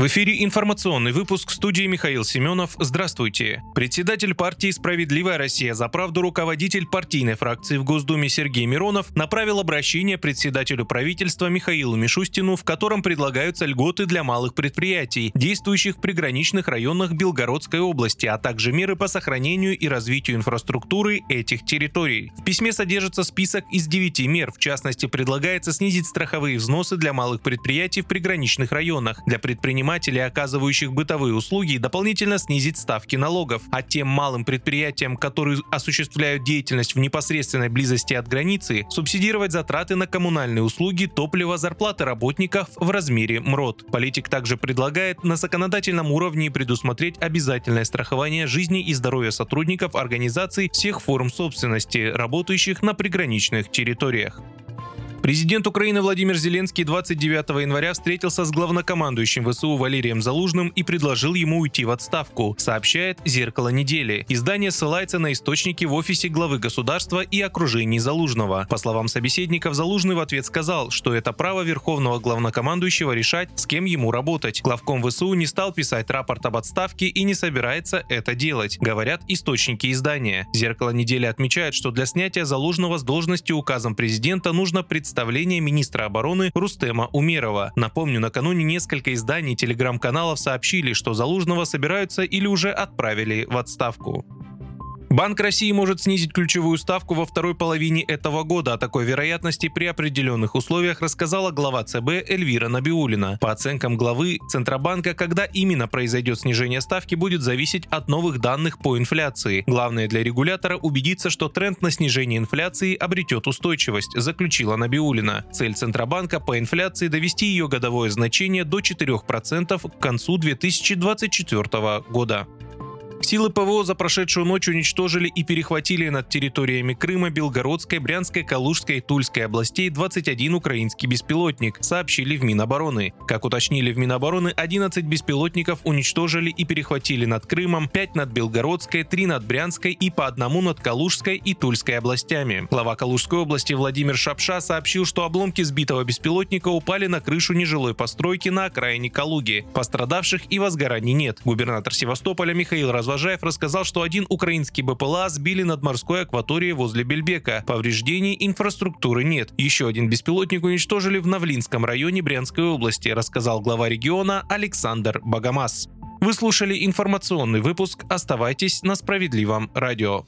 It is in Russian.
В эфире информационный выпуск студии Михаил Семенов. Здравствуйте. Председатель партии «Справедливая Россия за правду» руководитель партийной фракции в Госдуме Сергей Миронов направил обращение председателю правительства Михаилу Мишустину, в котором предлагаются льготы для малых предприятий, действующих в приграничных районах Белгородской области, а также меры по сохранению и развитию инфраструктуры этих территорий. В письме содержится список из девяти мер. В частности, предлагается снизить страховые взносы для малых предприятий в приграничных районах. Для предпринимателей предпринимателей, оказывающих бытовые услуги, дополнительно снизить ставки налогов, а тем малым предприятиям, которые осуществляют деятельность в непосредственной близости от границы, субсидировать затраты на коммунальные услуги, топливо, зарплаты работников в размере МРОД. Политик также предлагает на законодательном уровне предусмотреть обязательное страхование жизни и здоровья сотрудников организаций всех форм собственности, работающих на приграничных территориях. Президент Украины Владимир Зеленский 29 января встретился с главнокомандующим ВСУ Валерием Залужным и предложил ему уйти в отставку, сообщает «Зеркало недели». Издание ссылается на источники в офисе главы государства и окружении Залужного. По словам собеседников, Залужный в ответ сказал, что это право верховного главнокомандующего решать, с кем ему работать. Главком ВСУ не стал писать рапорт об отставке и не собирается это делать, говорят источники издания. «Зеркало недели» отмечает, что для снятия Залужного с должности указом президента нужно представить представление министра обороны Рустема Умерова. Напомню, накануне несколько изданий телеграм-каналов сообщили, что Залужного собираются или уже отправили в отставку. Банк России может снизить ключевую ставку во второй половине этого года. О такой вероятности при определенных условиях рассказала глава ЦБ Эльвира Набиулина. По оценкам главы Центробанка, когда именно произойдет снижение ставки, будет зависеть от новых данных по инфляции. Главное для регулятора убедиться, что тренд на снижение инфляции обретет устойчивость, заключила Набиулина. Цель Центробанка по инфляции довести ее годовое значение до 4% к концу 2024 года. Силы ПВО за прошедшую ночь уничтожили и перехватили над территориями Крыма, Белгородской, Брянской, Калужской и Тульской областей 21 украинский беспилотник, сообщили в Минобороны. Как уточнили в Минобороны, 11 беспилотников уничтожили и перехватили над Крымом, 5 над Белгородской, 3 над Брянской и по одному над Калужской и Тульской областями. Глава Калужской области Владимир Шапша сообщил, что обломки сбитого беспилотника упали на крышу нежилой постройки на окраине Калуги. Пострадавших и возгораний нет. Губернатор Севастополя Михаил Развод Развожаев рассказал, что один украинский БПЛА сбили над морской акваторией возле Бельбека. Повреждений инфраструктуры нет. Еще один беспилотник уничтожили в Навлинском районе Брянской области, рассказал глава региона Александр Багамас. Вы слушали информационный выпуск. Оставайтесь на справедливом радио.